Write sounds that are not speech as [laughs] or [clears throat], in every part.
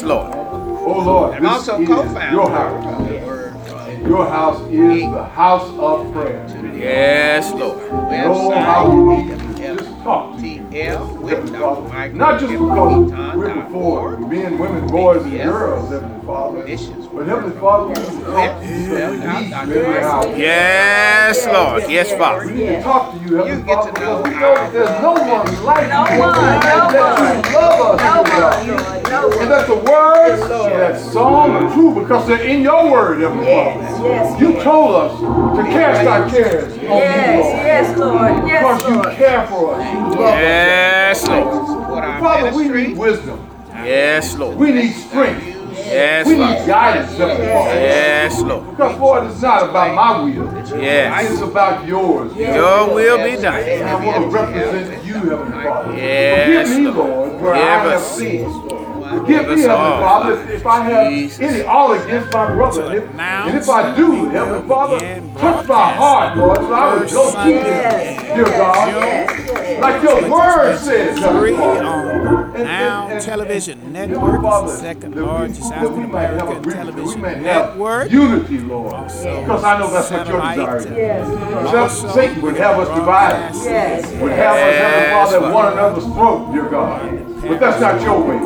Yes, Lord. Oh Lord, And this also is co-founder your house. the word. And your house is the house of prayer. Yes, Lord. And oh, how we need just talk to you. TL with Dr. Michael Not just because we're before org. men, women, boys, and girls, Heavenly Father. But Heavenly Father, we need to talk to you because we need you in your house. Yes, Lord. Yes, We Father. need to talk to you, Heavenly You get Father, to know because we know that there's no one like No you. one, no that you one. love us, No one, Lord, no And one. that the words that song are true because they're in your word, Heavenly Yes, Father. yes, You told us to cast our cares on you, Yes, Lord. yes, Lord, yes, Because you Lord. care for us. You love us. Yes, Lord. Support our Father, we ministry. need wisdom. Yes, Lord. We need strength. Yes, Lord. We need Father. guidance, Heavenly Father. Yes, Lord. Because, Lord, it's not about my will. Yes. It's about yours. Your will be And done. I want to represent you, Heavenly Father. Yes, Forgive me, Lord. Lord, where I Forgive have us. sinned. Forgive Forgive me, us Heavenly all, Father, Father. if I have Jesus. any all against my brother. And if, and if I do, Heavenly Father, touch my heart, Lord, so I would go to you, dear God. yes, yes. Like your word says, Heavenly Free Father. on And- Now and- and- Television and- Network, and Father, the second that we- largest might have African-American television we may have network. Unity, Lord. Also Because I know that's what your satellite, desire is. Yes, Lord. Just Satan would have us divided. Yes. Would have us, Heavenly Yes, Father, at Father. one another's throat, dear God. But that's not your way. The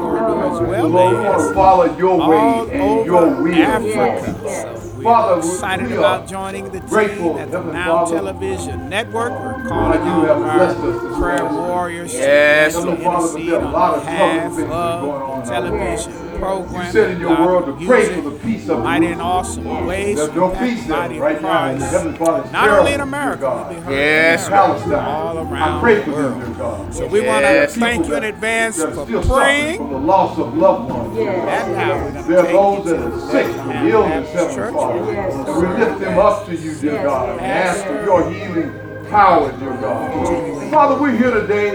Lord, we want to follow your way and your over will. Africa. Yes, So we Father, are we- excited we are about joining the grateful, team at the Now Father, Television Network. We're calling you on have our blessed prayer warriors Yes, to Lord. intercede There are a lot on of behalf trouble things that's going on of our television lives. programs. You said in your uh, God word to pray for the peace of mighty and Jerusalem. awesome ways There's to no peace there body of right now. And Christ. Heavenly Father, Not only in America, but God. we heard Yes, in Palestine. all I around pray the for world. them, dear God. So we want to thank you in advance for still praying. from the loss of loved ones. Yes. And now we're There are those that are sick Bethlehem from illness, Baptist Heavenly Father. Yes. And we lift them up to you, dear Yes, God, and ask for your healing power, dear God. Father, we're here today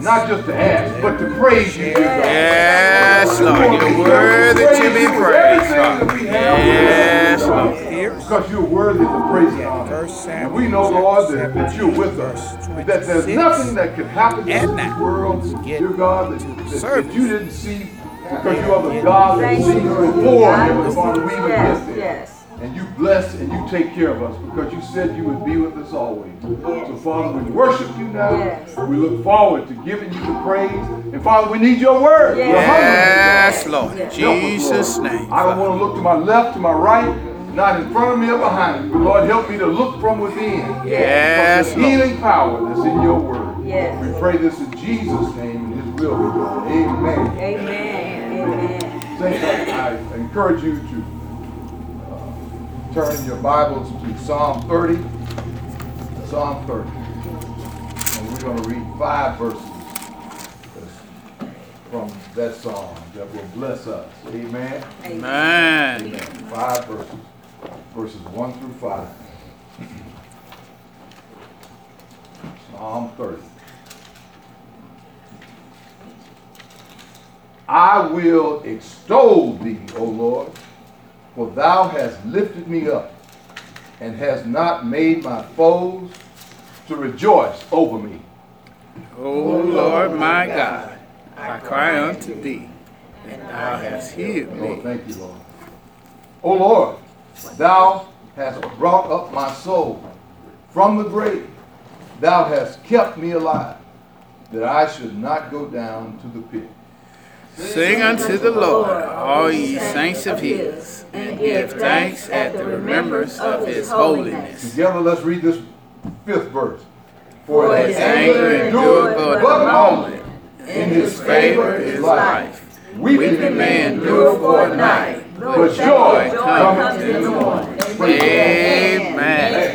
not just to ask, but to praise you, dear God. Yes, Lord. You're worthy to be praised, Yes, Lord. Because you're worthy of the praise and honor. And we know, Lord, that, that you're with us. That there's nothing that can happen in this world, dear God, that, to that, that you didn't see because you are the God that Thank sees you, before, God, Heavenly Father, we even Yes, yes. And you bless and you take care of us because you said you would be with us always. So, Father, we worship you now. Yes. We look forward to giving you the praise. And, Father, we need your word. We're hungry, Yes, God. Lord. Us, Jesus' Lord. name. I don't want to look to my left, to my right, not in front of me or behind me. But Lord, help me to look from within. Yes, Because the Lord. healing power that's in your word. Yes. We pray this in Jesus' name and his will be done. Amen. Amen. Amen. Saints, I, I encourage you to turn your Bibles to Psalm 30. Psalm 30. And we're going to read five verses from that psalm that will bless us. Amen. Man. Amen. Five verses. Verses 1 through 5. Psalm 30. I will extol thee, O Lord, for thou hast lifted me up, and hast not made my foes to rejoice over me. O Lord my God, I cry unto thee, and thou hast healed Lord, me. thank you, Lord. O Lord, thou hast brought up my soul from the grave. Thou hast kept me alive, that I should not go down to the pit. Sing unto the Lord, all ye saints of his, and give thanks at the remembrance of his holiness. Together, let's read this fifth verse. For his Anger endureth but a moment, in his favor is life. Weeping may endure for a night, but joy comes in the morning. Amen.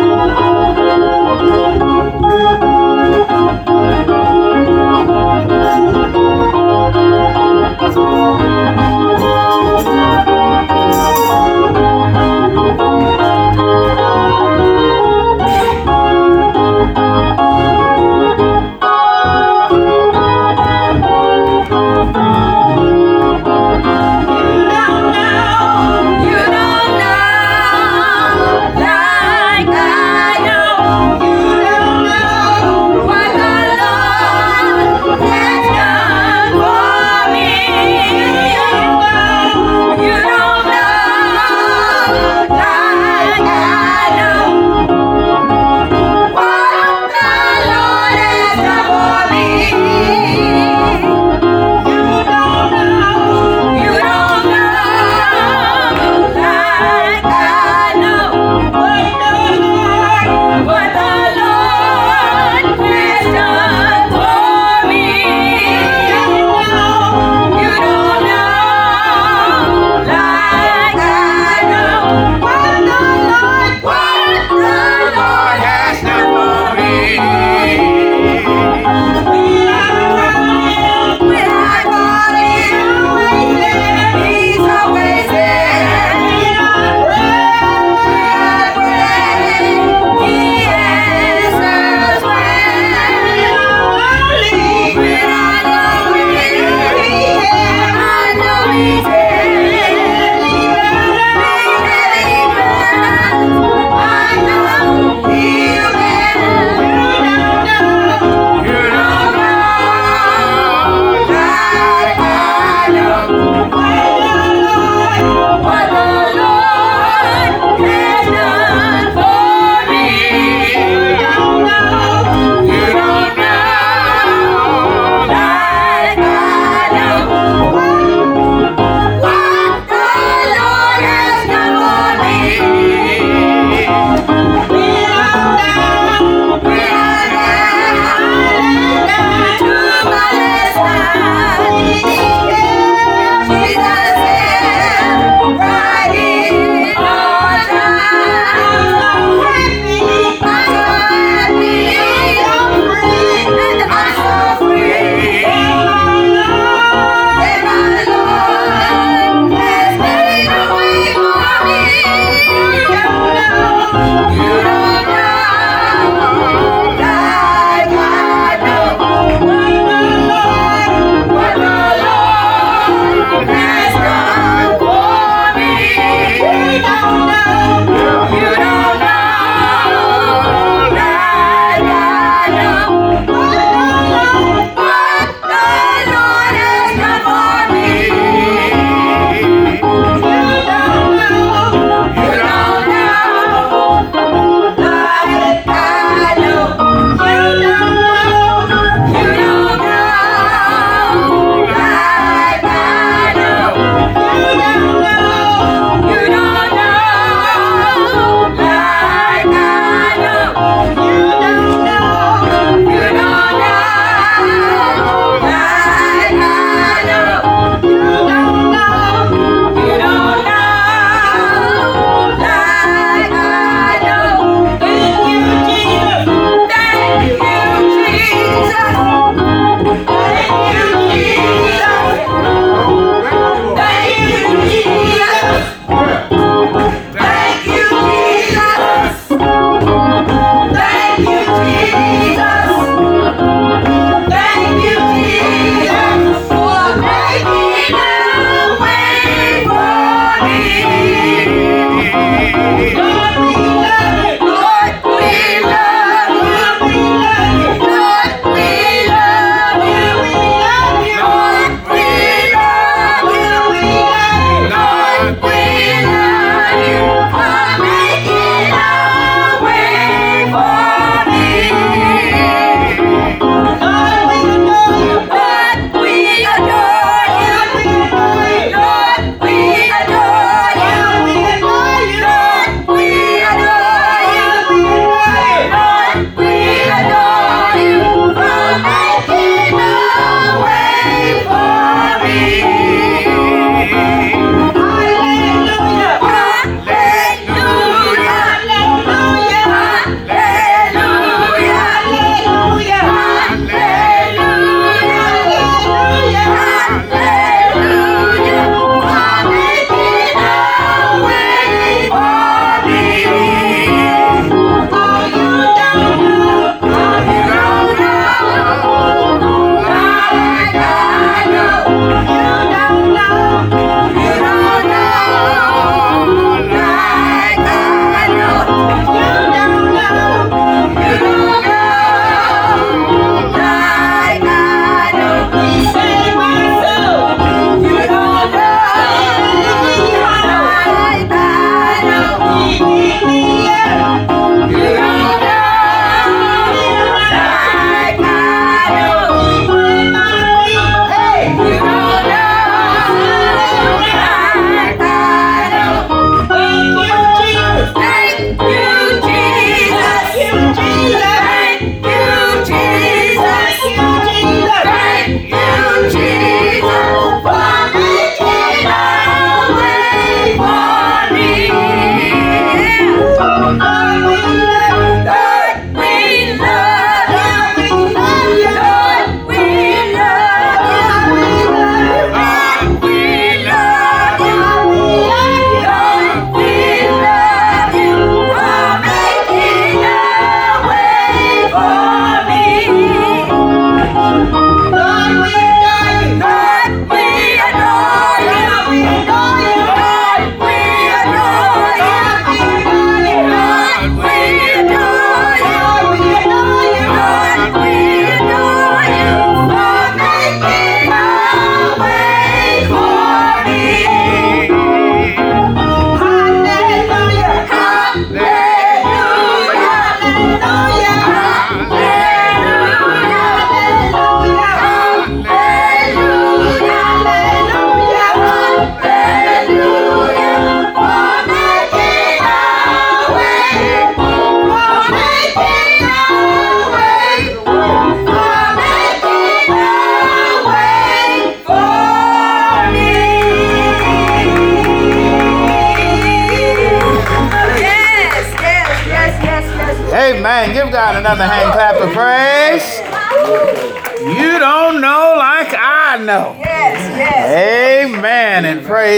Thank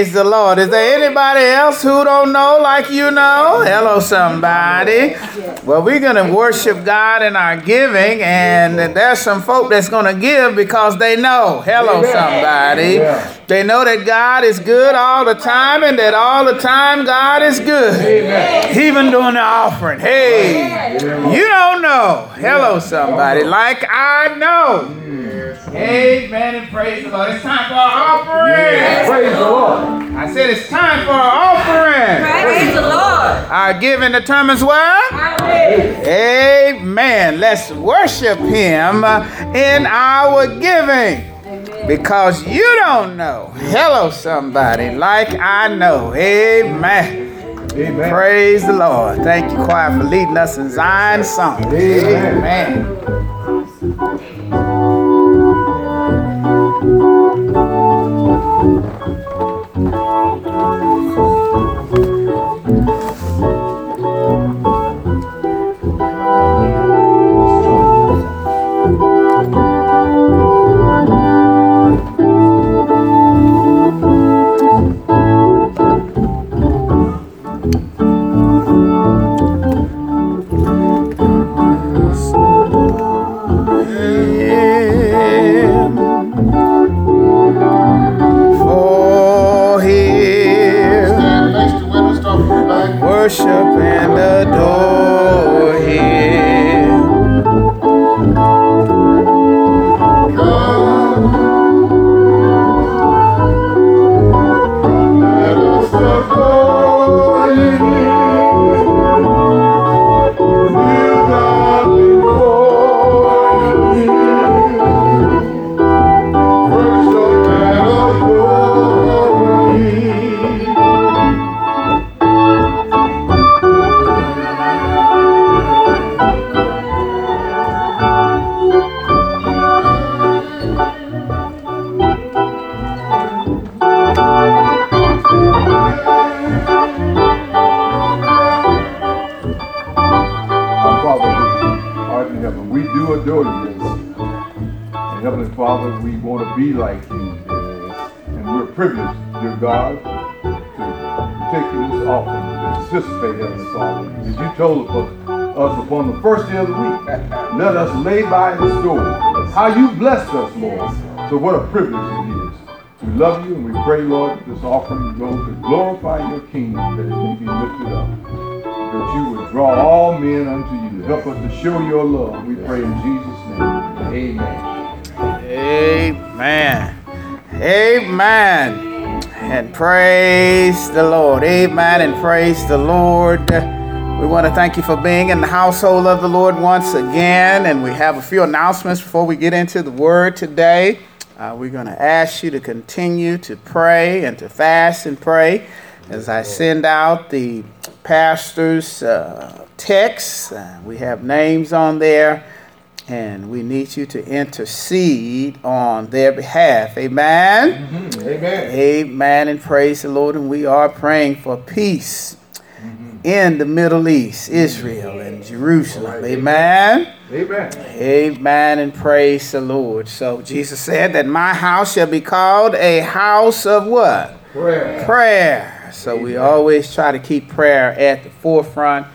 praise the Lord. Is there anybody else who don't know like you know? Hello, somebody. Well, we're going to worship God in our giving, and there's some folk that's going to give because they know. Hello, somebody. They know that God is good all the time, and that all the time God is good. Even during the offering. Hey, you don't know. Hello, somebody. Like I know. Amen and praise the Lord. It's time for our offering. Praise the Lord. I said it's time for our offering. Praise the Lord. Our giving determines what? Amen. Let's worship Him in our giving. Because you don't know. Hello, somebody. Like I know. Amen. Amen. Praise the Lord. Thank you, choir, for leading us in Zion song. Amen. Amen. Upon the let us lay by the store. How you blessed us, Lord. So what a privilege it is. We love you and we pray, Lord, that this offering goes to glorify your kingdom, that it may be lifted up that you would draw all men unto you. Help us to show your love. We pray in Jesus' name. Amen. Amen. Amen. And praise the Lord. Amen. And praise the Lord. We want to thank you for being in the household of the Lord once again. And we have a few announcements before we get into the word today. Uh, we're going to ask you to continue to pray and to fast and pray as I send out the pastor's uh, texts. Uh, we have names on there and we need you to intercede on their behalf. Amen. Amen. Amen. And praise the Lord. And we are praying for peace in the Middle East, Israel, and Jerusalem. Amen. Amen. Amen. And praise the Lord. So Jesus said that my house shall be called a house of what? Prayer. prayer. So we always try to keep prayer at the forefront.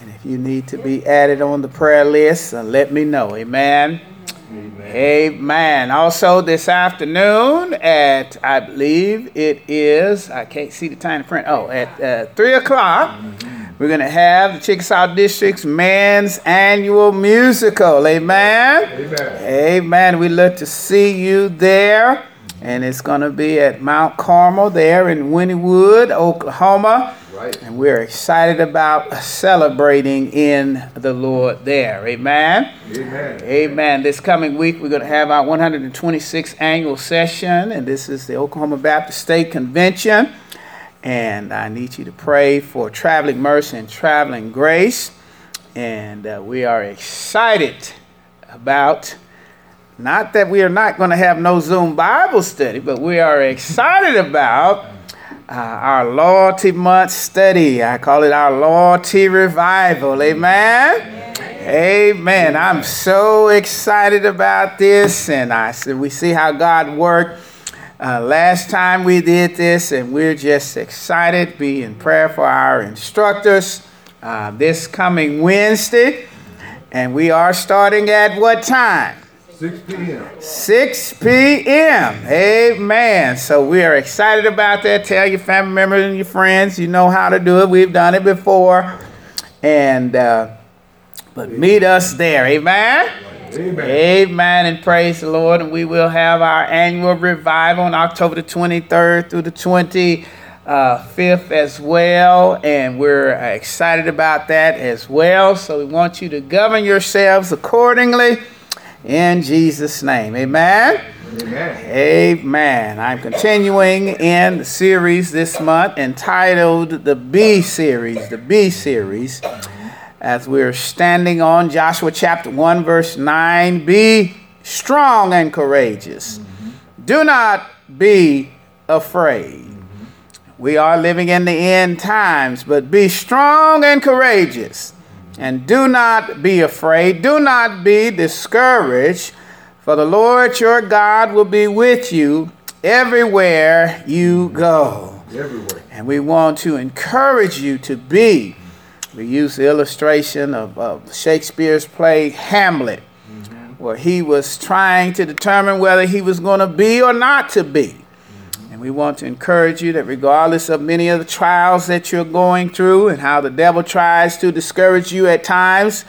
And if you need to be added on the prayer list, uh, let me know. Amen. Amen. Amen. Also, this afternoon at, I believe it is, I can't see the tiny print. Oh, at uh, 3 o'clock, we're going to have the Chickasaw District's Man's Annual Musical. Amen. Amen. Amen. We look to see you there. And it's going to be at Mount Carmel there in Wynnewood, Oklahoma. Right. And we're excited about celebrating in the Lord there. Amen. Amen. Amen. This coming week, we're going to have our 126th annual session, and this is the Oklahoma Baptist State Convention. And I need you to pray for traveling mercy and traveling grace. And uh, we are excited about not that we are not going to have no Zoom Bible study, but we are excited about uh, our loyalty month study. I call it our loyalty revival. Amen. Amen. I'm so excited about this, and I we see how God worked. Uh, last time we did this, and we're just excited. Be in prayer for our instructors uh, this coming Wednesday, and we are starting at what time? 6 p.m. 6 p.m. Amen. So we are excited about that. Tell your family members and your friends. You know how to do it. We've done it before, and uh, but meet us there. Amen. Amen. Amen and praise the Lord. And we will have our annual revival on October the 23rd through the 25th as well. And we're excited about that as well. So we want you to govern yourselves accordingly in Jesus' name. Amen. Amen. Amen. I'm continuing in the series this month entitled the B series, the B series, as we're standing on Joshua chapter 1, verse 9. Be strong and courageous. Do not be afraid. We are living in the end times, but be strong and courageous. And do not be afraid. Do not be discouraged, for the Lord your God will be with you everywhere you go. Everywhere. And we want to encourage you to be. We use the illustration of, of Shakespeare's play Hamlet, mm-hmm. where he was trying to determine whether he was going to be or not to be. And we want to encourage you that regardless of many of the trials that you're going through and how the devil tries to discourage you at times,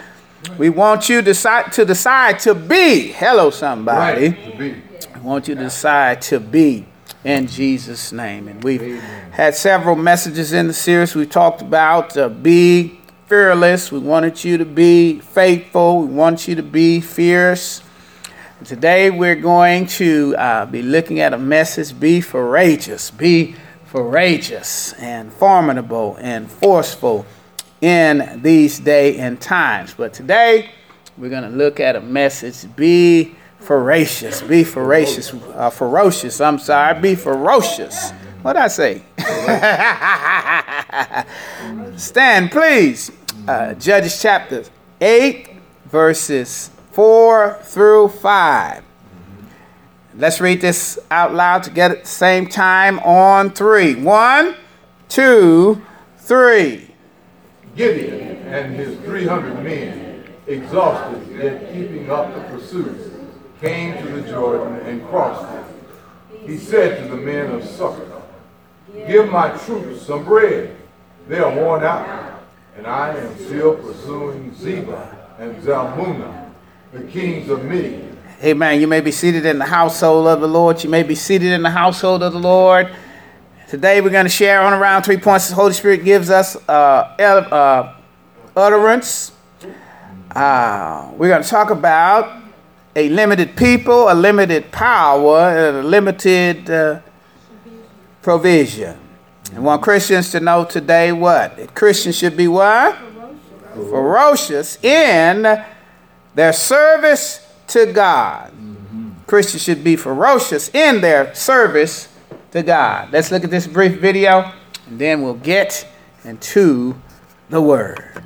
we want you decide to decide to be. Hello, somebody. Right be. I want you to decide to be in Jesus' name. And we've had several messages in the series. We talked about uh, be fearless. We wanted you to be faithful. We want you to be fierce. Today we're going to uh, be looking at a message be courageous. Be courageous and formidable and forceful in these day and times. But today we're going to look at a message be Ferocious. Be ferocious. Uh, ferocious. I'm sorry. Be ferocious. What I say? [laughs] Stand, please. Uh, Judges chapter 8, verses 4 through 5. Let's read this out loud together at the same time on three. One, two, three. Gideon and his 300 men, exhausted yet keeping up the pursuit, came to the Jordan and crossed it. He said to the men of Succoth, Give my troops some bread. They are worn out, and I am still pursuing Zebah and Zalmunna, the kings of Midian. Amen. You may be seated in the household of the Lord. You may be seated in the household of the Lord. Today we're going to share on around three points the Holy Spirit gives us uh, uh, utterance. Uh, we're going to talk about a limited people, a limited power, and a limited uh, provision. And want Christians to know today what? That Christians should be what? Ferocious in their service to God. Mm-hmm. Christians should be ferocious in their service to God. Let's look at this brief video and then we'll get into the word.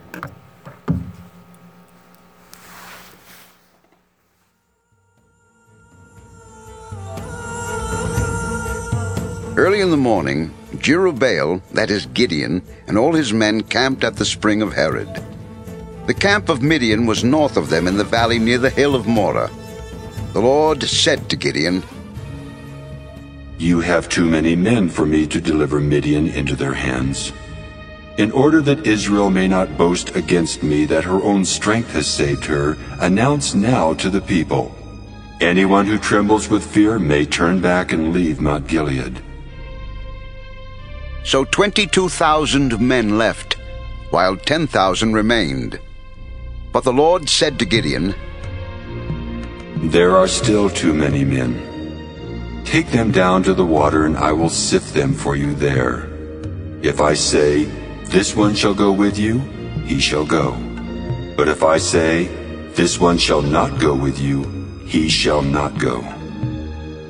Early in the morning, Jerubbaal, that is Gideon, and all his men camped at the spring of Harod. The camp of Midian was north of them in the valley near the hill of Moreh. The Lord said to Gideon, You have too many men for me to deliver Midian into their hands. In order that Israel may not boast against me that her own strength has saved her, announce now to the people, Anyone who trembles with fear may turn back and leave Mount Gilead. So 22,000 men left, while 10,000 remained. But the Lord said to Gideon, There are still too many men. Take them down to the water, and I will sift them for you there. If I say, This one shall go with you, he shall go. But if I say, This one shall not go with you, he shall not go.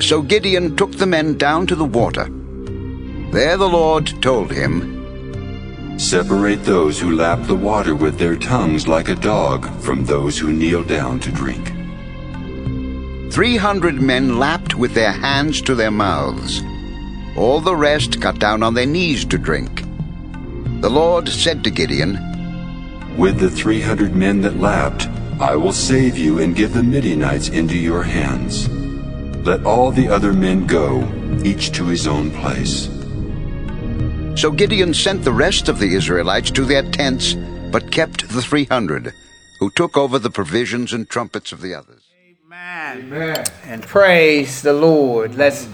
So Gideon took the men down to the water. There the Lord told him, Separate those who lap the water with their tongues like a dog from those who kneel down to drink. Three hundred men lapped with their hands to their mouths. All the rest got down on their knees to drink. The Lord said to Gideon, With the three hundred men that lapped, I will save you and give the Midianites into your hands. Let all the other men go, each to his own place. So Gideon sent the rest of the Israelites to their tents, but kept the three hundred, who took over the provisions and trumpets of the others. Amen. Amen. And praise the Lord. Let's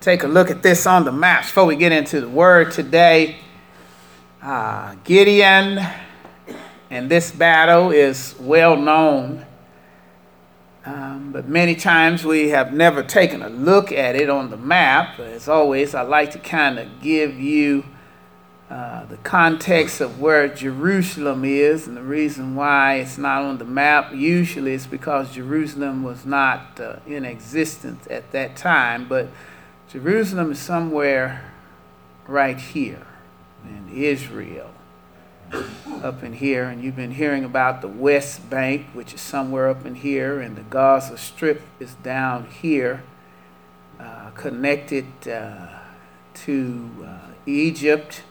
take a look at this on the maps before we get into the word today. Uh, Gideon and this battle is well known, um, but many times we have never taken a look at it on the map. As always, I like to kind of give you uh, the context of where Jerusalem is and the reason why it's not on the map. Usually it's because Jerusalem was not uh, in existence at that time, but Jerusalem is somewhere right here in Israel, up in here. And you've been hearing about the West Bank, which is somewhere up in here, and the Gaza Strip is down here, uh, connected uh, to uh, Egypt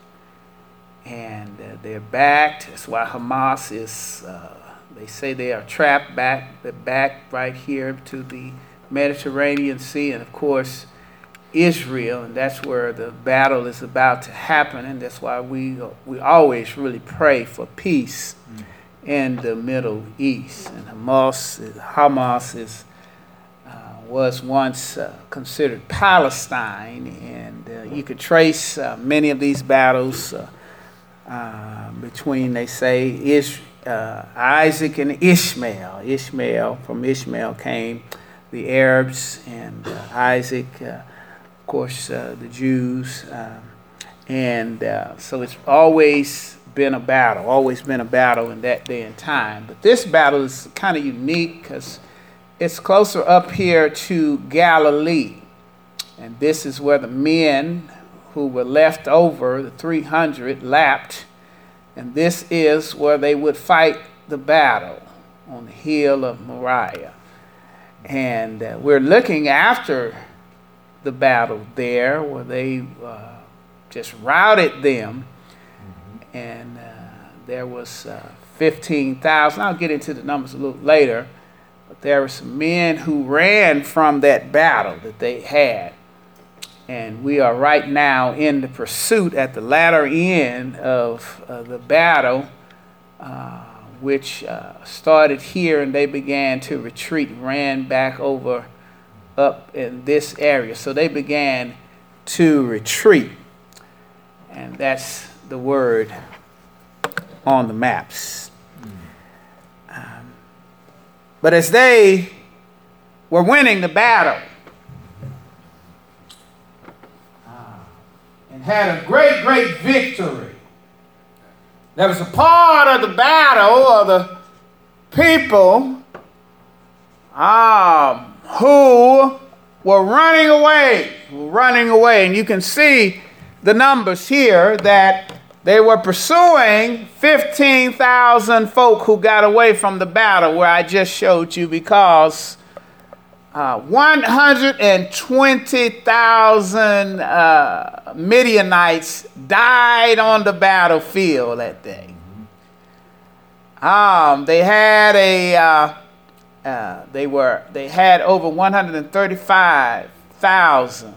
and uh, they're backed. That's why Hamas is. Uh, they say they are trapped back, back right here to the Mediterranean Sea, and of course, Israel, and that's where the battle is about to happen, and that's why we we always really pray for peace in the Middle East. And Hamas, Hamas is. Uh, was once uh, considered Palestine, and uh, you could trace uh, many of these battles uh, uh, between, they say, uh, Isaac and Ishmael. Ishmael, from Ishmael came the Arabs, and uh, Isaac, uh, course, uh, the Jews. Um, and uh, so it's always been a battle, always been a battle in that day and time. But this battle is kind of unique because it's closer up here to Galilee. And this is where the men who were left over, the 300, lapped. And this is where they would fight the battle on the hill of Moriah. And uh, we're looking after the battle there where they uh, just routed them. And uh, there was uh, 15,000. I'll get into the numbers a little later. But there were some men who ran from that battle that they had. And we are right now in the pursuit at the latter end of uh, the battle, uh, which uh, started here and they began to retreat, ran back over up in this area. So they began to retreat. And that's the word on the maps. Um, but as they were winning the battle, and had a great, great victory. There was a part of the battle of the people um, who were running away, running away. And you can see the numbers here that they were pursuing 15,000 folk who got away from the battle where I just showed you because uh, 120,000 uh, Midianites died on the battlefield that day. Um, they had a, uh, uh, they were, they had over 135,000.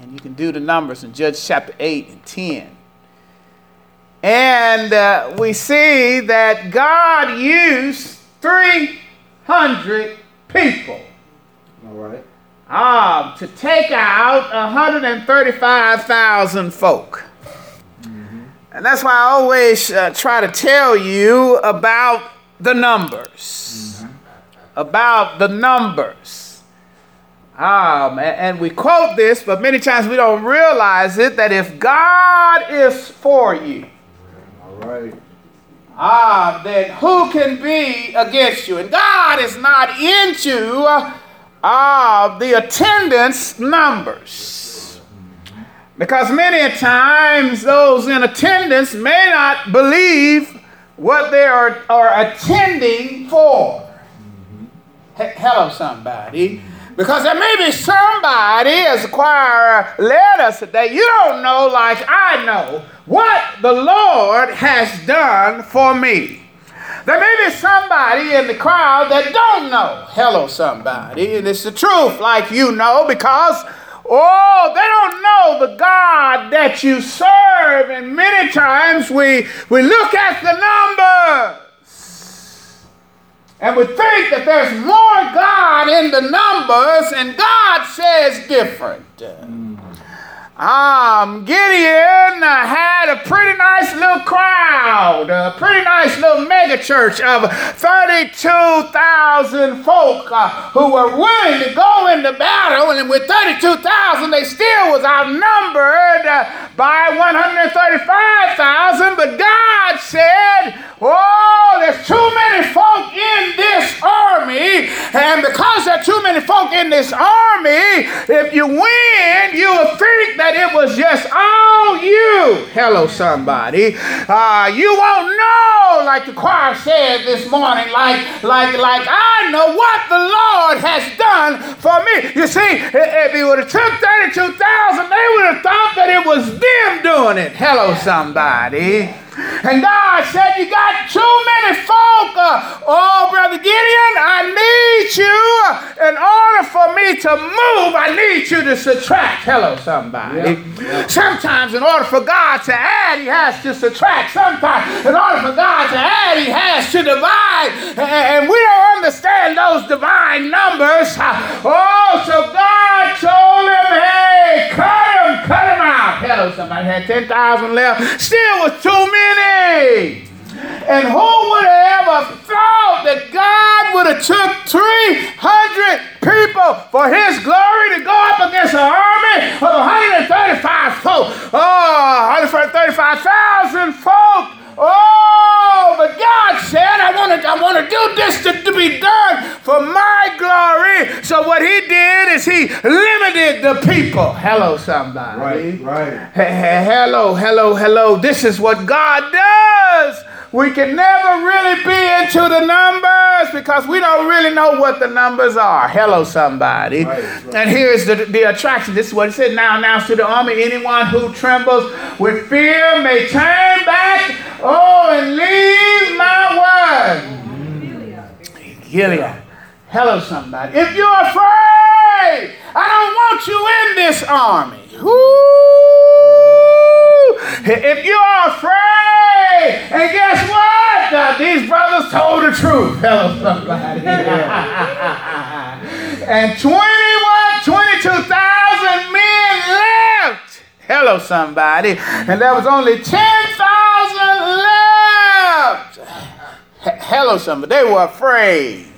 And you can do the numbers in Judges chapter 8 and 10. And uh, we see that God used 300 people All right. um, to take out 135,000 folk. And that's why I always uh, try to tell you about the numbers. About the numbers. Um, and, and we quote this, but many times we don't realize it that if God is for you, All right. ah, then who can be against you? And God is not into uh, the attendance numbers. Because many times those in attendance may not believe what they are, are attending for. He- hello, somebody. Because there may be somebody, as the choir led us today, you don't know, like I know, what the Lord has done for me. There may be somebody in the crowd that don't know. Hello, somebody. And it's the truth, like you know, because, oh, they don't know the God that you serve. And many times we, we look at the numbers and we think that there's more God in the numbers, and God says different. Mm. Um, Gideon uh, had a pretty nice little crowd, a pretty nice little mega church of 32,000 folk uh, who were willing to go into battle, and with 32,000, they still was outnumbered uh, by 135,000. But God said, Oh, there's too many folk in this army, and because there are too many folk in this army, if you win, you will think that it was just all you. Hello, somebody. Uh, you won't know, like the choir said this morning, like, like, like I know what the Lord has done for me. You see, if he would have took 32,000, they would have thought that it was them doing it. Hello, somebody. And God said, You got too many folk. Uh, oh, Brother Gideon, I need you. In order for me to move, I need you to subtract. Hello, somebody. Sometimes, in order for God to add, He has to subtract. Sometimes, in order for God to add, He has to divide. And we don't understand those divine numbers. [laughs] Oh, so God told him, Hey, cut him, cut him out. Hello, somebody had 10,000 left. Still was too many. And who would have ever thought that God would have took 300 people for his glory to go up against an army of 135 folk? Oh, 135,000 folk. Oh, but God said, I want to, I want to do this to, to be done for my glory. So what he did is he limited the people. Hello, somebody. Right, right. He- he- hello, hello, hello. This is what God does. We can never really be into the numbers because we don't really know what the numbers are. Hello, somebody. Right, right. And here's the, the attraction. This is what it said. Now announce to the army anyone who trembles with fear may turn back, oh, and leave my word. Mm-hmm. Gilead. Hello, somebody. If you're afraid, I don't want you in this army. Woo! If you're afraid, and guess what? Uh, these brothers told the truth. Hello, somebody. [laughs] and 20 what? 22,000 men left. Hello, somebody. And there was only 10,000 left. He- Hello, somebody. They were afraid.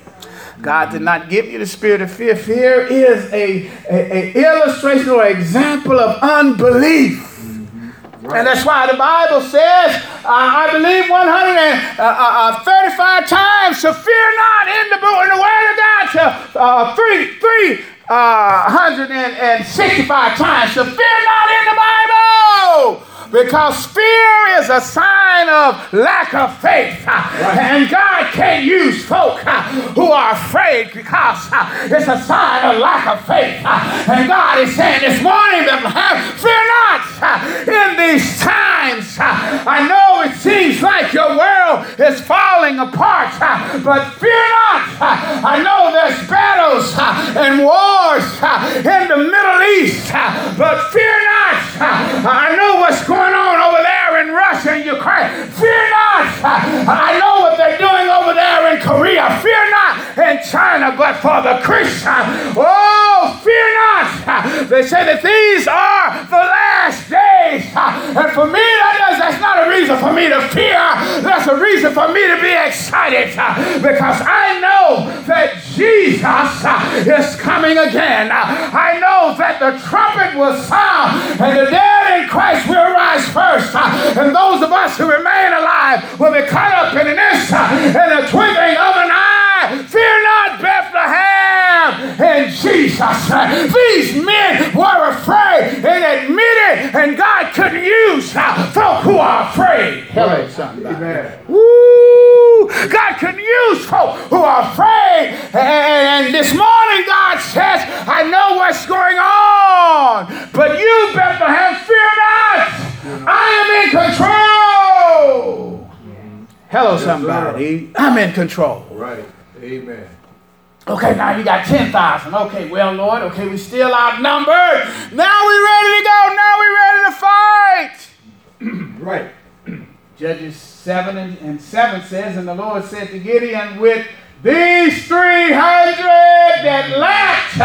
God did not give you the spirit of fear. Fear is a, a, a illustration or example of unbelief. And that's why the Bible says, uh, I believe 135 times, to fear not in the in the word of God, to uh, three, three, uh, 165 times, to fear not in the Bible. Because fear is a sign of lack of faith. And God can't use folk uh, who are afraid because uh, it's a sign of lack of faith. Uh, And God is saying this morning, fear not in these times. I know it seems like your world is falling apart, but fear not. I know I know what they're doing over there in Korea. Fear not in China, but for the Christian, oh, fear not. They say that these are the last days. And for me, that's not a reason for me to fear. That's a reason for me to be excited because I know that Jesus is coming again. I know that the trumpet will sound and the dead in Christ will rise first. And those of us who remain alive will These men were afraid and admitted and God couldn't use uh, folk who are afraid. Hello, somebody. Amen. Woo! God can use folk who are afraid. And, and this morning, God says, I know what's going on, but you, Bethlehem, fear not. I am in control. Hello, somebody. I'm in control. Okay, now you got 10,000. Okay, well, Lord, okay, we still outnumbered. Now we're ready to go. Now we're ready to fight. [clears throat] Right. [clears throat] Judges 7 and, and 7 says, And the Lord said to Gideon, With these 300 that lacked,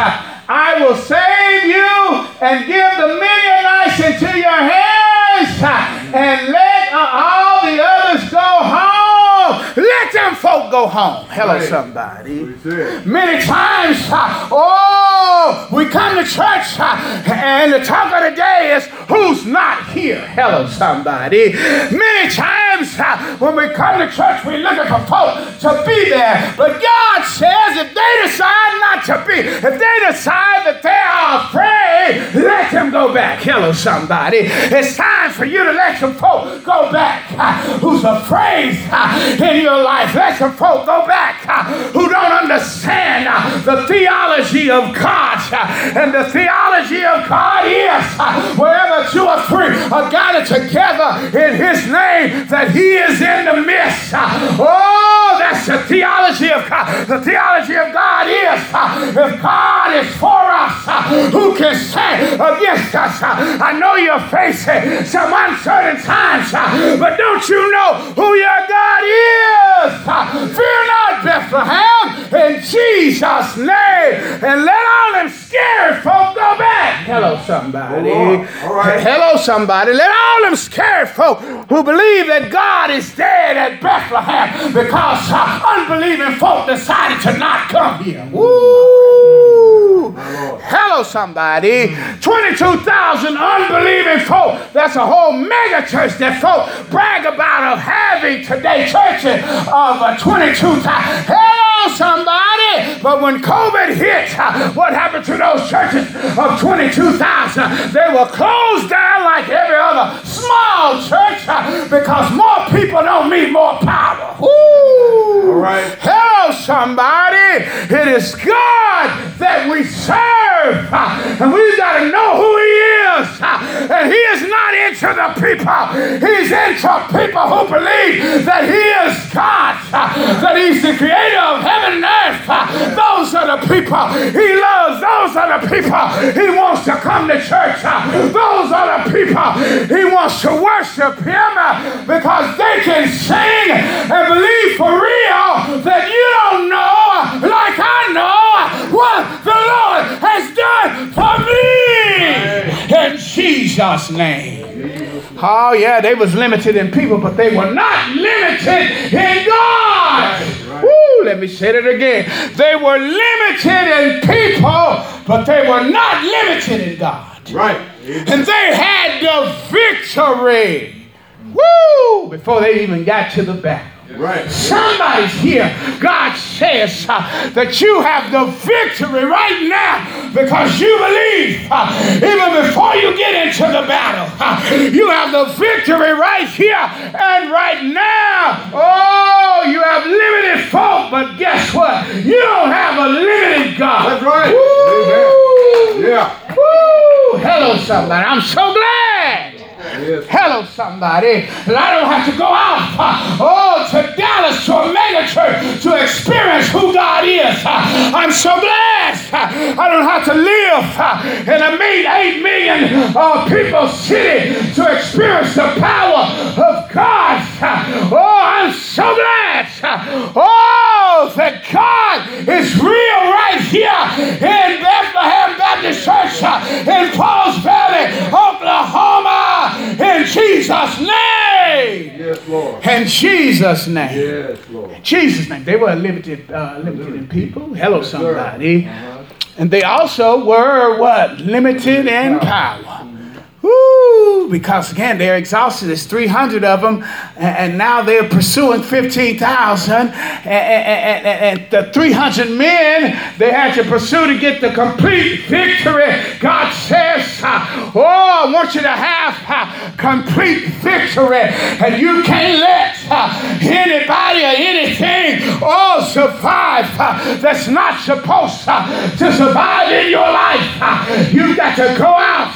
I will save you and give the Midianites into your hands, and let uh, all the others go home. Let them folk go home. Hello, Right. somebody. What he said. Many times, uh, oh, we come to church uh, and the talk of the day is who's not here. Hello, somebody. Many times uh, when we come to church, we're looking for folk to be there. But God says if they decide not to be, if they decide that they are afraid, let them go back. Hello, somebody. It's time for you to let some folk go back who's afraid uh, in your life. Let some folk go back uh, who don't understand uh, the theology of God. And the theology of God is wherever two or three are gathered together in His name, that He is in the midst. Oh, that's the theology of God. The theology of God is if God is for us, who can stand against us? I know you're facing some uncertain times, uh, but don't you know who your God is? Fear not, Bethlehem, in Jesus' name, and let all them scared folk go back. Hello, somebody. All right. Hello, somebody. Let all them scared folk who believe that God is dead at Bethlehem because uh, unbelieving folk decided to not come here. Woo! Hello, somebody. 22,000 unbelieving folk. That's a whole mega church that folk brag about of having today. Churches of uh, 22,000. Hello, somebody. But when COVID hit, uh, what happened to those churches of 22,000? They were closed down like every other small church uh, because more people don't need more power. Woo! All right. Hello, somebody. It is God that we serve. Uh, And we've got to know who He is. And He is not into the people, He's into people who believe that He is God, that He's the creator of heaven and earth. Those are the people He loves. Those are the people He wants to come to church. Those are the people He wants to worship Him because they can sing and believe for real that you Jesus' name. Oh yeah, they was limited in people, but they were not limited in God. Woo, let me say it again. They were limited in people, but they were not limited in God. Right. And they had the victory. Woo! Before they even got to the battle. Right. Somebody's here. God says uh, that you have the victory right now because you believe. uh, even before you get into the battle, uh, you have the victory right here and right now. Oh, you have limited folk, but guess what? You don't have a limited God. That's right. Woo! Yeah. Woo! Hello, somebody. I'm so glad. Yes. Hello, somebody. And I don't have to go out, uh, oh, to Dallas to a mega church to experience who God is. Uh, I'm so glad uh, I don't have to live in a made eight million uh, people city to experience the power of God. Oh, I'm so glad. [laughs] oh, that God is real right here in Bethlehem Baptist Church in Pauls Valley, Oklahoma. In Jesus' name. Yes, Lord. In Jesus' name. Yes, Lord. Jesus' name. They were limited, uh, limited in people. Hello, somebody. Uh-huh. And they also were what? Limited in power. Woo! Because again, they're exhausted. There's 300 of them, and, now they're pursuing 15,000. And, and, and, and the 300 men they had to pursue to get the complete victory. God says, uh, Oh, I want you to have uh, complete victory. And you can't let anybody or anything all survive that's not supposed to survive in your life. You've got to go out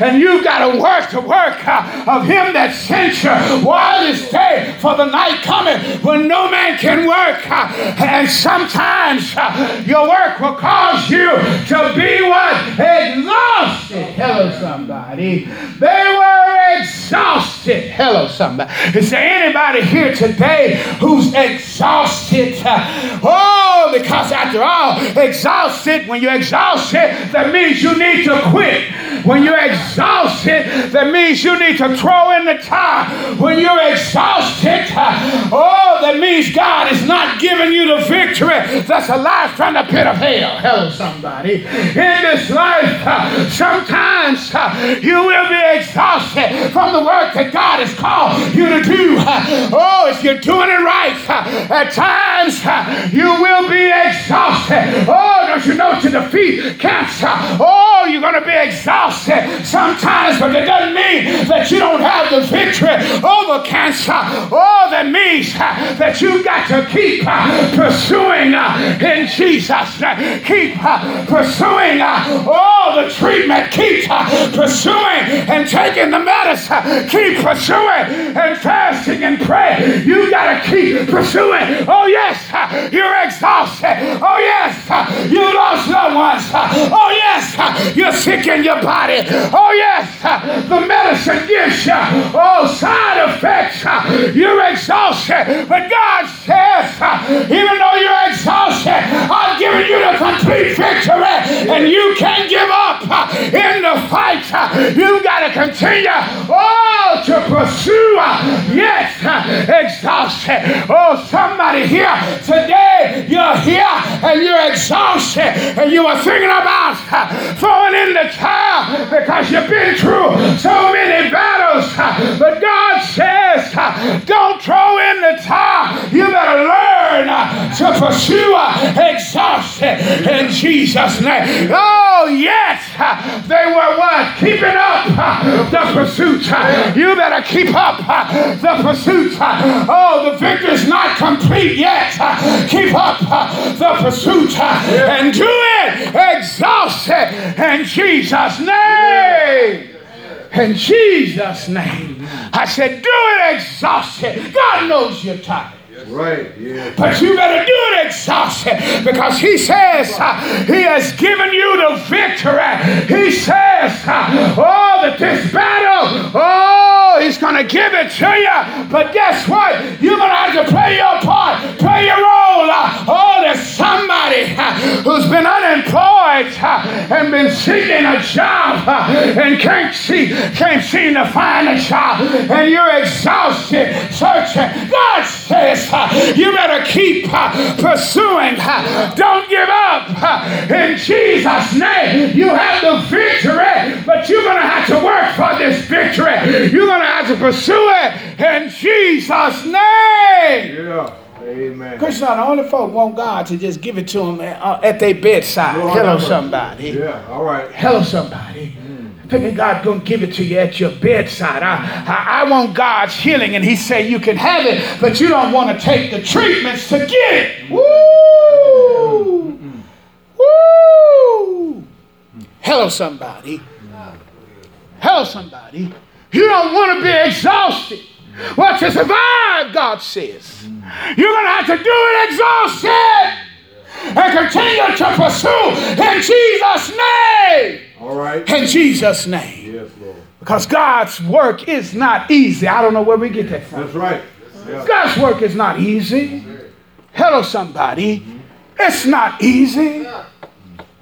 and you've got to work the work of Him that sent you while this day, for the night coming when no man can work. And sometimes your work will cause you to be what? Exhausted. Hello, somebody. They were exhausted. Hello, somebody. Is there anybody here today who's exhausted? Oh, because after all, exhausted, when you're exhausted, that means you need to quit. When you're exhausted, that means you need to throw in the towel. When you're exhausted, oh, that means God is not giving you the victory that's alive from the pit of hell. Hello, somebody. In this life, sometimes you will be exhausted from the work that God has called you to do. Uh, Oh, if you're doing it right, uh, at times uh, you will be exhausted. Oh, don't you know to defeat cancer? Oh, you're going to be exhausted sometimes, but it doesn't mean that you don't have the victory over cancer. Oh, that means uh, that you've got to keep uh, pursuing uh, in Jesus. Keep uh, pursuing uh, all the treatment. Keep uh, pursuing and taking the medicine. Keep pursuing and fasting and You got to keep pursuing. Oh, yes, you're exhausted. Oh, yes, you lost loved ones. Oh, yes, you're sick in your body. Oh, yes, the medicine gives you all side effects. You're exhausted. But God says, even though you're exhausted, I've given you the complete victory. And you can't give up in the fight. You got to continue, pursue. uh, Yes, uh, exhausted. Oh, somebody here today, you're here and you're exhausted and you are thinking about uh, throwing in the towel because you've been through so many battles. uh, But God says, uh, don't throw in the towel. You better learn uh, to pursue uh, exhausted in Jesus' name. Oh, yes, uh, they were what? Keeping up uh, the pursuit. Uh, You better keep up uh, the pursuit. Uh, Oh, the victory's not complete yet. Uh, Keep up uh, the pursuit uh, and do it exhausted in Jesus' name. In Jesus' name. I said, do it exhausted. God knows you're tired. Right, yeah. But you better do it exhausted because he says uh, he has given you the victory. He says, uh, oh, that this battle, oh, he's going to give it to you. But guess what? You're going to have to play your part, play your role. Uh, oh, there's somebody uh, who's been unemployed uh, and been seeking a job uh, and can't see, can't seem to find a job, and you're exhausted searching. God says, you better keep uh, pursuing. uh, Don't give up. uh, In Jesus' name, you have the victory, but you're going to have to work for this victory. You're going to have to pursue it in Jesus' name. Yeah. Amen. Christian, the only folk want God to just give it to them at, uh, at their bedside. Lord, Hello, somebody. Yeah, all right. Hello, somebody. Thinking God gonna give it to you at your bedside. I, I, I want God's healing, and He said you can have it, but you don't want to take the treatments to get it. Woo! Woo! Hello, somebody. Hello, somebody. You don't want to be exhausted. Well, to survive, God says, you're to have to do it exhausted and continue to pursue in Jesus' name. All right. In Jesus' name. Yes, Lord. Because God's work is not easy. I don't know where we get that from. That's right. God's work is not easy. Hello, somebody. It's not easy.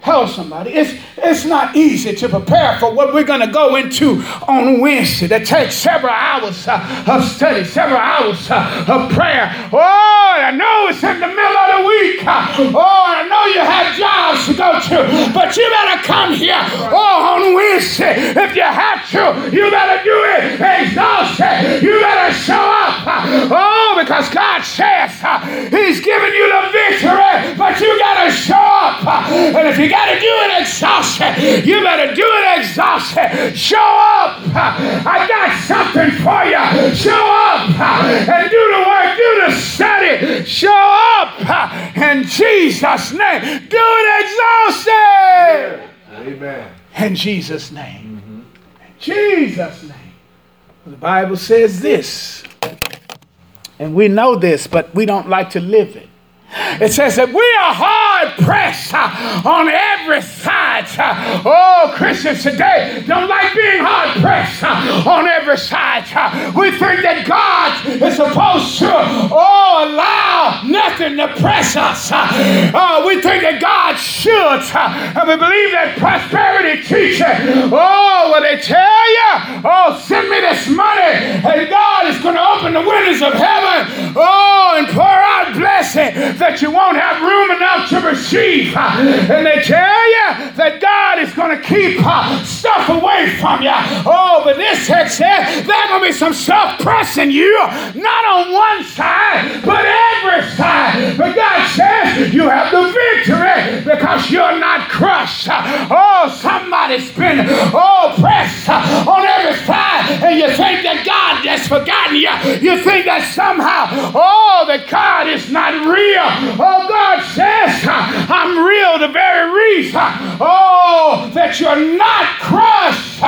Hello, somebody. It's, it's not easy to prepare for what we're going to go into on Wednesday. That takes several hours uh, of study, several hours uh, of prayer. Oh, I know it's in the middle of the week. Uh, oh, I know you have jobs to go to, but you better come here. Oh, on Wednesday, if you have to, you better do it exhausted. You better show up. Uh, oh, because God says uh, He's giving you the victory. but you gotta show up. And if you gotta do it exhausted, you better do it exhausted. Show up. I got something for you. Show up and do the work, do the study. Show up in Jesus' name. Do it exhausted. Amen. In Jesus' name. In Jesus' name. The Bible says this, and we know this, but we don't like to live it. It says that we are hard pressed uh, on every side. uh, Oh, Christians today don't like being hard pressed uh, on every side. We think that God is supposed to, oh, allow nothing to press us. uh, We think that God should, and we believe that prosperity teaching, oh, what they tell you, oh, send me this money, and God is going to open the windows of heaven, oh, to receive. And they tell you that God is going to keep uh, stuff away from you. Oh, but this text says there's going to be some stuff pressing you, not on one side, but every side. But God says you have the victory because you're not crushed. Oh, somebody's been, oh, pressed on every side, and you think that God has forgotten you. You think that somehow, oh, that God is not real. Oh, God says, I'm real. The very reason, oh, that you're not crushed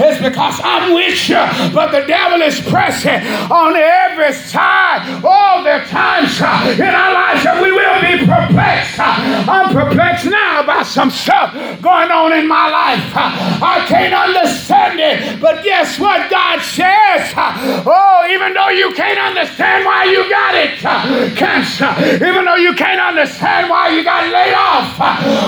is because I'm with you. But the devil is pressing on every side. all the are times uh, in our lives that we will be perplexed. Uh, I'm perplexed now by some stuff going on in my life. Uh, I can't understand it. But guess what God says? Oh, even though you can't understand why you got it, cancer, even though you can't understand why you got laid off.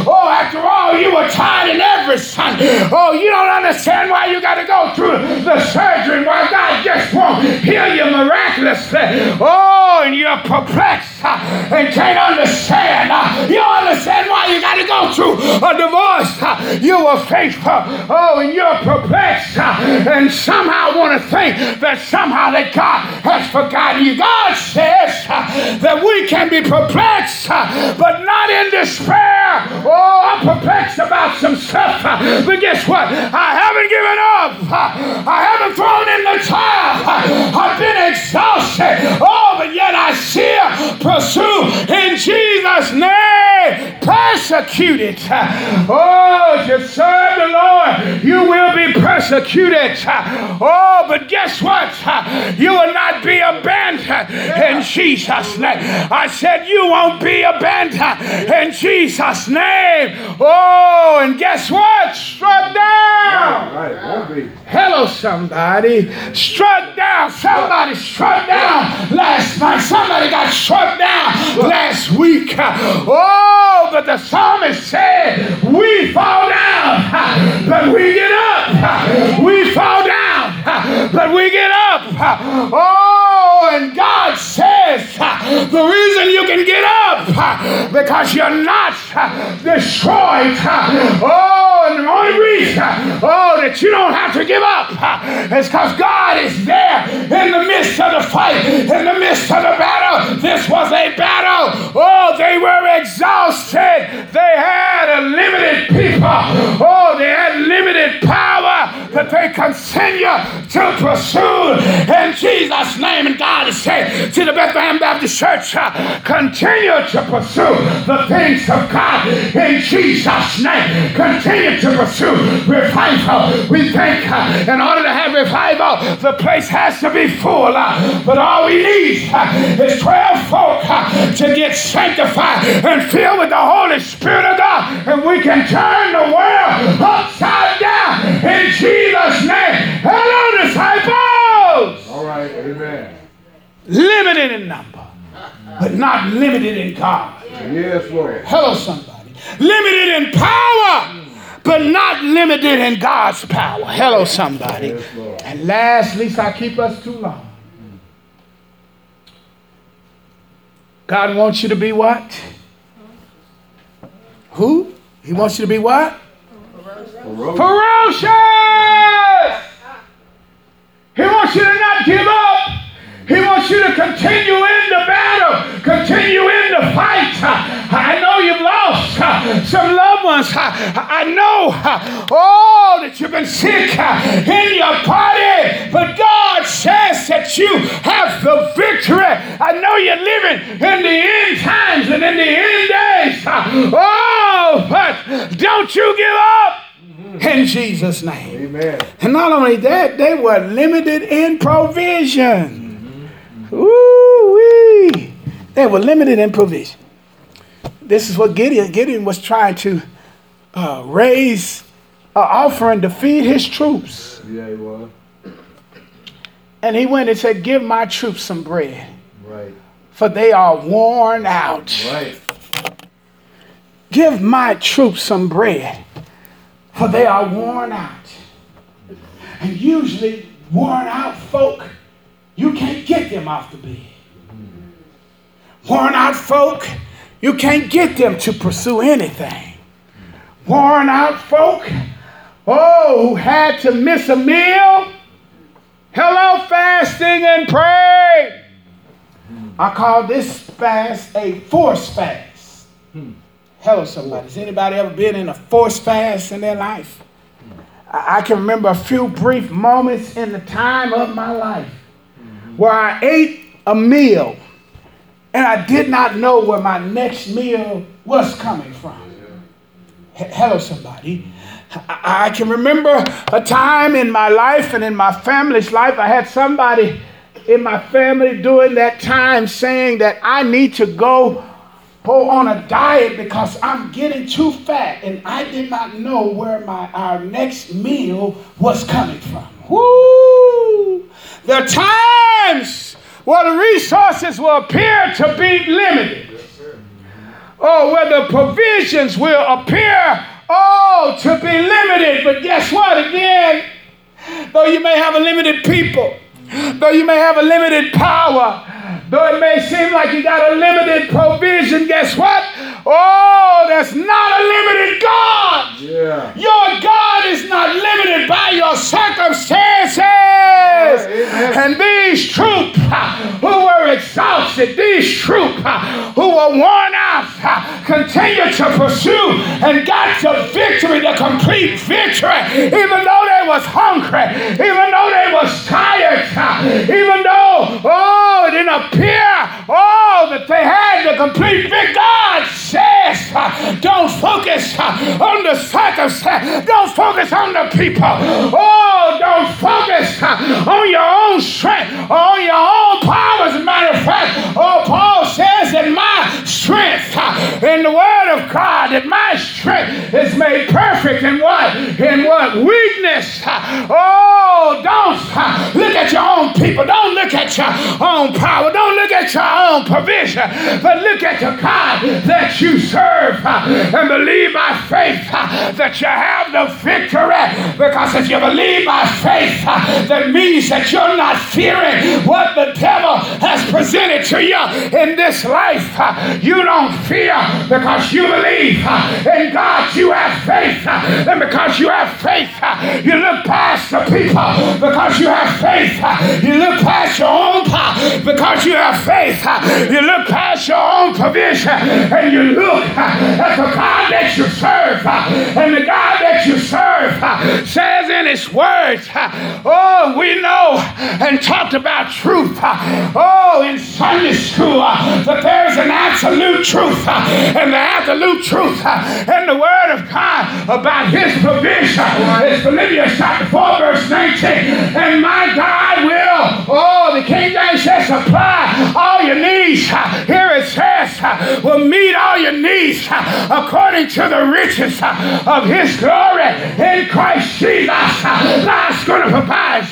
Oh, after all, you were tired in every son. Oh, you don't understand why you got to go through the surgery, why God just won't heal you miraculously. Oh, and you're perplexed and can't understand. Uh, You understand why you got to go through a divorce. Uh, You were faithful. Oh, and you're perplexed uh, and somehow want to think that somehow that God has forgotten you. God says uh, that we can be perplexed, uh, but not in despair. Oh, I'm perplexed about some stuff, uh, but guess what? I haven't given up. Uh, I haven't thrown in the towel. Uh, I've been exhausted. Oh, but yet I still pursue in Jesus' name. Persecuted. Oh, if you serve the Lord, you will be persecuted. Oh, but guess what? You will not in Jesus' name. I said you won't be abandoned in Jesus' name. Oh, and guess what? Struck down. Hello, somebody. Struck down. Somebody struck down last night. Somebody got struck down last week. Oh, but the psalmist said, We fall down, but we get up. We fall down, but we get up. Oh, and God says, The reason you can get up, because you're not destroyed. Oh, and the only reason, oh, that you don't have to give up is because God is there in the midst of the fight, in the midst of the battle. This was a battle. Oh, they were exhausted. They had a limited people. Oh, they had limited power, but they continue to pursue in Jesus' name. And God is saying to the Bethlehem Baptist Church, uh, continue to pursue the things of God in Jesus' name. Continue to pursue revival. We think uh, in order to have revival, the place has to be full. uh, but all we need uh, is 12 folk uh, to get sanctified and filled with the Holy Spirit of God. And we can turn the world upside down in Jesus' name. Hello, disciples All right, amen. Limited in number, but not limited in God. Yes, Lord. Hello, somebody. Limited in power, but not limited in God's power. Hello, somebody. Yes. And last, least I keep us too long. God wants you to be what? Who? He wants you to be what? Ferocious! He I know, oh, that you've been sick uh, in your body, but God says that you have the victory. I know you're living in the end times and in the end days. Uh, oh, but don't you give up in Jesus' name. Amen. And not only that, they were limited in provision. Ooh-wee. They were limited in provision. This is what Gideon, Gideon was trying to uh, raise an offering to feed his troops. Yeah, he was. And he went and said, Give my troops some bread, Right. for they are worn out. Right. Give my troops some bread, for they are worn out. And usually, worn out folk, you can't get them off the bed. Worn out folk, you can't get them to pursue anything. Worn out folk, oh, who had to miss a meal. Hello, fasting and pray. I call this fast a force fast. Hello, somebody. Has anybody ever been in a forced fast in their life? I can remember a few brief moments in the time of my life where I ate a meal and I did not know where my next meal was coming from. Hello, somebody. I can remember a time in my life and in my family's life, I had somebody in my family during that time saying that I need to go on a diet because I'm getting too fat and I did not know where my our next meal was coming from. Woo! Are times where the resources will appear to be limited. Oh, where the provisions will appear, oh, to be limited. But guess what? Again, though you may have a limited people, though you may have a limited power, though it may seem like you got a limited provision, guess what? Oh, that's not a limited God. Yeah. Your God is not limited by your circumstances. And these troops uh, who were exhausted, these troops uh, who were worn out, uh, continued to pursue and got the victory, the complete victory, even though they was hungry, even though they was tired, even though, oh, it didn't appear, oh, that they had the complete victory. God says, don't focus on the circumstance, don't focus on the people, oh, don't focus on your own strength, on your own power. As a matter of fact, oh, Paul says that my strength in the Word of God, that my strength is made perfect in what? In what? Weakness. Oh, don't look at your own people. Don't look at your own power. Don't look at your own provision. But look at the God that you serve and believe by faith uh, that you have the victory. Because if you believe by faith, uh, that means that you're not fearing what the devil has presented to you in this life. Uh, You don't fear because you believe in God. You have faith. And because you have faith, you look past the people because you have faith. You look past your own power because you have faith. uh, You look past your own provision and you look uh, at the God that you serve. uh, And the God that you serve says in His Word, uh, oh, we know and talked about truth. Oh, in Sunday school, that there's an absolute truth and the absolute truth in the Word of God about His provision. It's Philippians chapter 4, verse 19. And my God will, oh, the King James says, supply all your needs. Here it says, will meet all your needs according to the riches of His glory in Christ Jesus. God's going to provide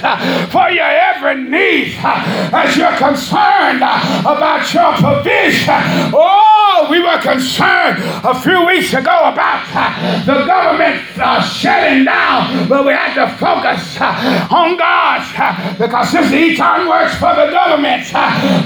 for your every need as you're concerned about your provision. Oh, we were concerned a few weeks ago about the government uh, shutting down, but we had to focus uh, on God uh, because this Eaton works for the government.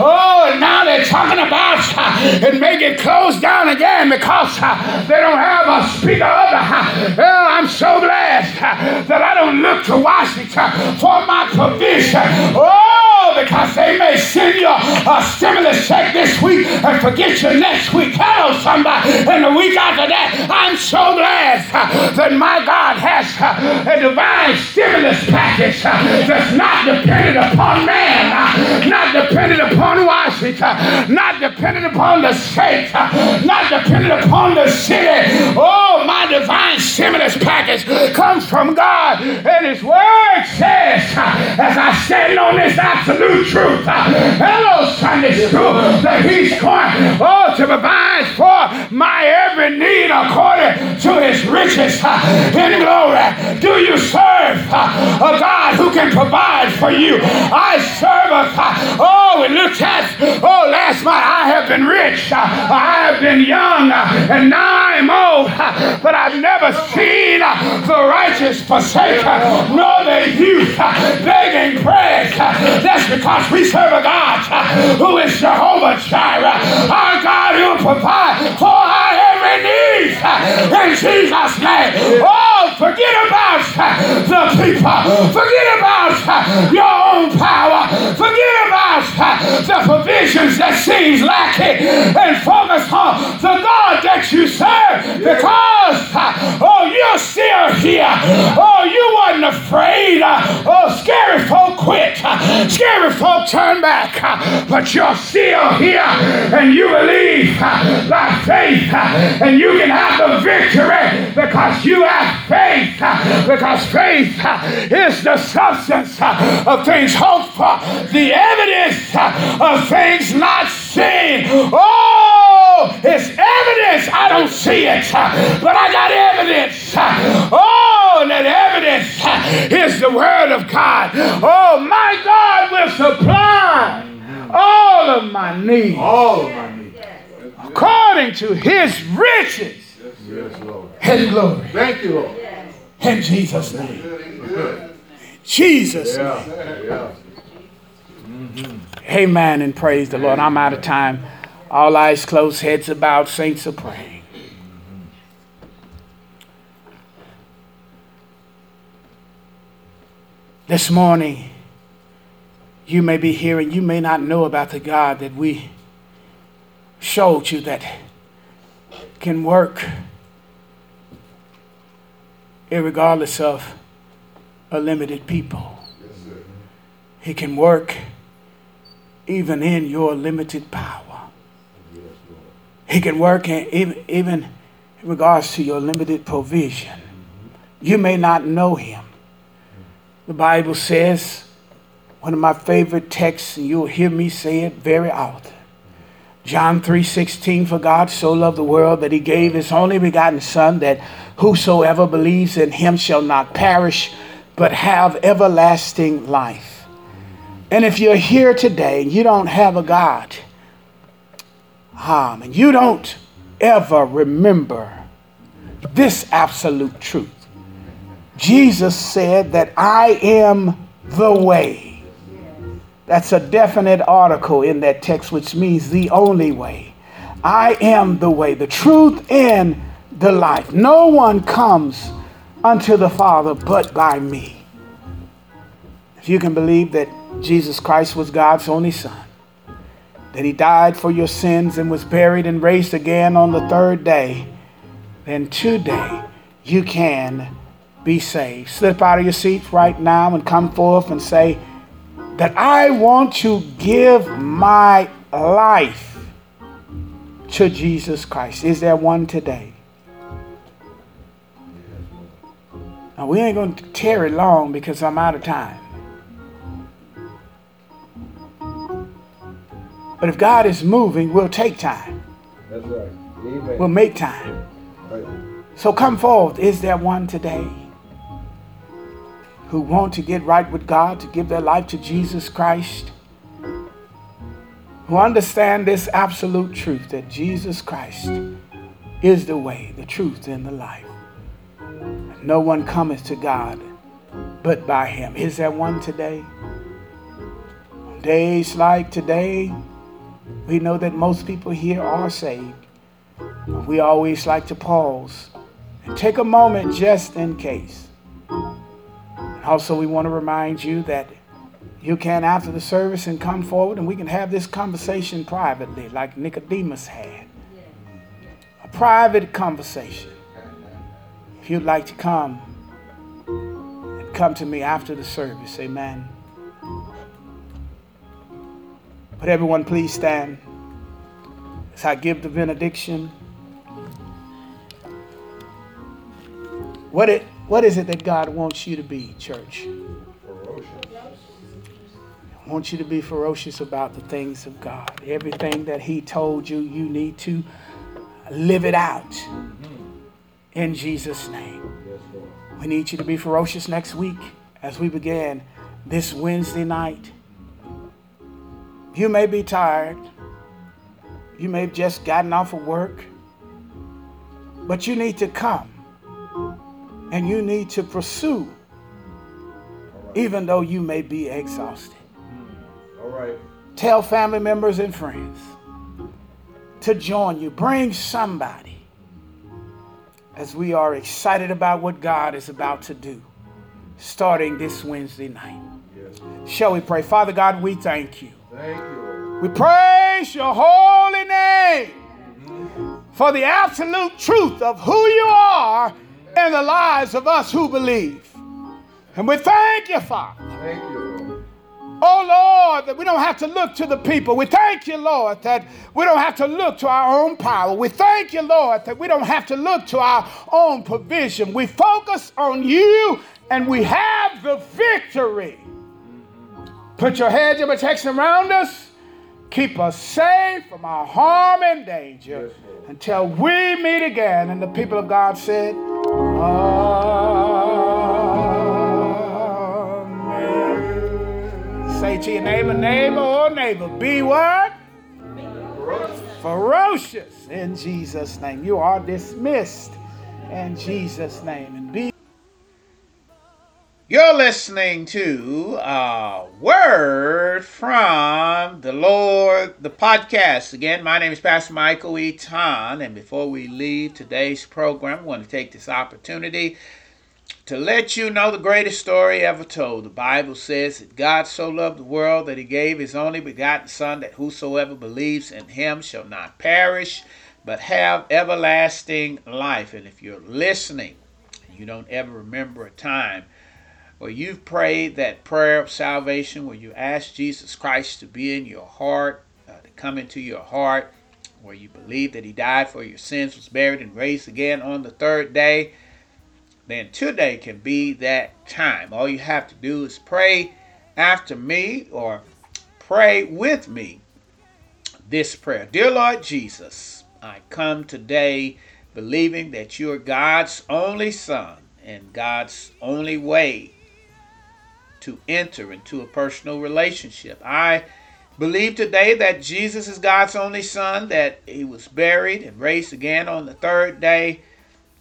Uh, Oh, and now they're talking about uh, it may get closed down again because uh, they don't have a speaker of the house. Well, I'm so glad uh, that I don't look to Washington for my provision. Oh, because they may send you a stimulus check this week and forget you next week. Hello, somebody. And the week after that, I'm so glad uh, that my God has uh, a divine stimulus package uh, that's not dependent upon man, uh, not dependent upon Washington, not dependent upon the state, uh, not dependent upon the city. Oh, my divine stimulus package comes from God, and His Word says, uh, as I stand on this absolute truth, uh, hello, Sunday school, that He's going, oh, to provide for my every need according to His riches uh, in glory. Do you serve uh, a God who can provide for you? I serve a God. Oh, we oh, last month I have been rich, uh, I have been young, uh, and now I'm old, uh, but I've never seen uh, the righteous forsaken, nor the youth uh, begging. Uh, That's because we serve a God uh, who is Jehovah Jireh, our God who will provide for our every need uh, in Jesus' name. Oh, forget about the people, forget about your own power, forget about the provisions that seems lacking, and focus on the God that you serve because, oh, you're still here. Oh, you wasn't afraid. Oh, scary folk quit. Scary folk turn back. But you're still here and you believe by faith and you can have the victory because you have faith. Uh, Because faith is the substance of things hoped for, the evidence of things not seen. Oh, it's evidence. I don't see it, but I got evidence. Oh, and that evidence is the word of God. Oh, my God will supply all of my needs All of my needs. according to his riches Yes, Lord. and glory. Thank you, Lord. In Jesus' name. Jesus' name. Yeah, yeah. Amen and praise the Lord. I'm out of time. All eyes closed, heads about, saints are praying. This morning, you may be hearing, you may not know about the God that we showed you that can work regardless of a limited people. He can work even in your limited power. He can work in, even, even in regards to your limited provision. You may not know him. The Bible says, one of my favorite texts, and you'll hear me say it very often. John 3:16 for God so loved the world that he gave his only begotten son that whosoever believes in him shall not perish but have everlasting life. And if you're here today and you don't have a God, um, and you don't ever remember this absolute truth, Jesus said that I am the way. That's a definite article in that text, which means the only way. I am the way, the truth, and the life. No one comes unto the Father but by me. If you can believe that Jesus Christ was God's only Son, that He died for your sins and was buried and raised again on the third day, then today you can be saved. Slip out of your seats right now and come forth and say, that I want to give my life to Jesus Christ. Is there one today? Now, we ain't going to tarry long because I'm out of time. But if God is moving, we'll take time. That's right. Amen. We'll make time. Right. So come forth. Is there one today who want to get right with God, to give their life to Jesus Christ? Who understand this absolute truth that Jesus Christ is the way, the truth, and the life. No one cometh to God but by him. Is there one today? On days like today, we know that most people here are saved. We always like to pause and take a moment just in case. Also, we want to remind you that you can after the service and come forward and we can have this conversation privately, like Nicodemus had. A private conversation. If you'd like to come and come to me after the service, amen. But everyone, please stand as I give the benediction. What it what is it that God wants you to be, church? I want you to be ferocious about the things of God. Everything that He told you, you need to live it out mm-hmm. in Jesus' name. We need you to be ferocious next week as we begin this Wednesday night. You may be tired. You may have just gotten off of work. But you need to come and you need to pursue, even though you may be exhausted. All right. Tell family members and friends to join you. Bring somebody as we are excited about what God is about to do starting this Wednesday night. Shall we pray? Father God, we thank you. Thank you. We praise your holy name mm-hmm. for the absolute truth of who you are in the lives of us who believe. And we thank you, Father. Thank you, Lord. Oh Lord, that we don't have to look to the people. We thank you, Lord, that we don't have to look to our own power. We thank you, Lord, that we don't have to look to our own provision. We focus on you and we have the victory. Put your hedge of protection around us. Keep us safe from our harm and danger until we meet again. And the people of God said, to your neighbor, neighbor, or neighbor, be what? Ferocious in Jesus' name. You are dismissed in Jesus' name. And be you're listening to a word from the Lord, the podcast. Again, my name is Pastor Michael E. Eaton, and before we leave today's program, I want to take this opportunity to let you know the greatest story ever told. The Bible says that God so loved the world that he gave his only begotten Son, that whosoever believes in him shall not perish, but have everlasting life. And if you're listening, you don't ever remember a time where you've prayed that prayer of salvation, where you asked Jesus Christ to be in your heart, uh, to come into your heart, where you believe that He died for your sins, was buried, and raised again on the third day, then today can be that time. All you have to do is pray after me or pray with me this prayer Dear Lord Jesus, I come today believing that you are God's only Son and God's only way to enter into a personal relationship. I believe today that Jesus is God's only Son, that He was buried and raised again on the third day,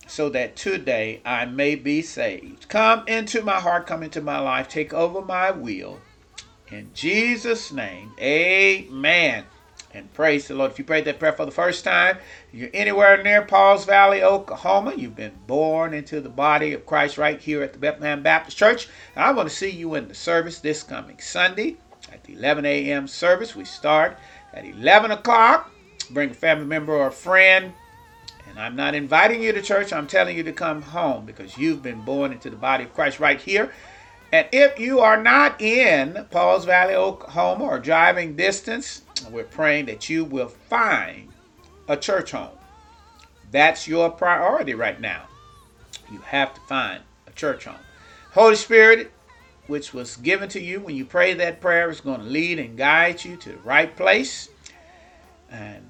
so that today I may be saved. Come into my heart, come into my life, take over my will. In Jesus' name, amen. And praise the Lord. If you prayed that prayer for the first time, you're anywhere near Pauls Valley, Oklahoma, you've been born into the body of Christ right here at the Bethlehem Baptist Church. I want to see you in the service this coming Sunday at the 11 a.m. service. We start at 11 o'clock. Bring a family member or a friend. And I'm not inviting you to church, I'm telling you to come home because you've been born into the body of Christ right here. And if you are not in Pauls Valley, Oklahoma, or driving distance, we're praying that you will find a church home. That's your priority right now. You have to find a church home. Holy Spirit, which was given to you when you pray that prayer, is going to lead and guide you to the right place. And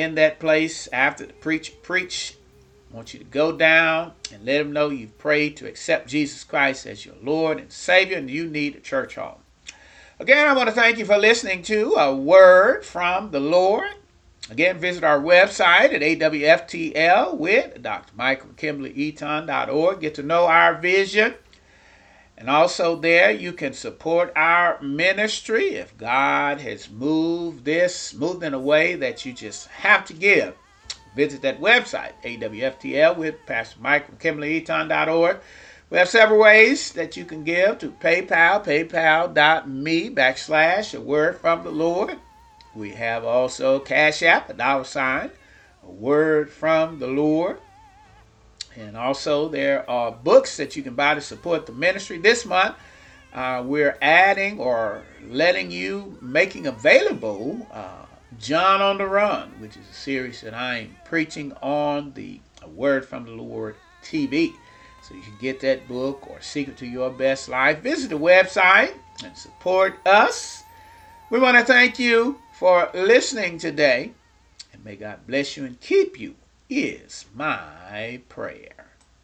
in that place, after the preach, preach, I want you to go down and let them know you've prayed to accept Jesus Christ as your Lord and Savior, and you need a church home. Again, I want to thank you for listening to a word from the Lord. Again, visit our website at AWFTL with Dr. Michael Kimberly Get to know our vision. And also, there you can support our ministry if God has moved this, moved in a way that you just have to give. Visit that website, AWFTL with Pastor Michael Kimberly Eaton.org We have several ways that you can give to PayPal, paypal.me backslash a word from the Lord. We have also Cash App, a dollar sign, a word from the Lord. And also, there are books that you can buy to support the ministry. This month, uh, we're adding or letting you, making available uh, John on the Run, which is a series that I'm preaching on the Word from the Lord TV. So you can get that book or Secret to Your Best Life. Visit the website and support us. We want to thank you for listening today. And may God bless you and keep you, is my prayer.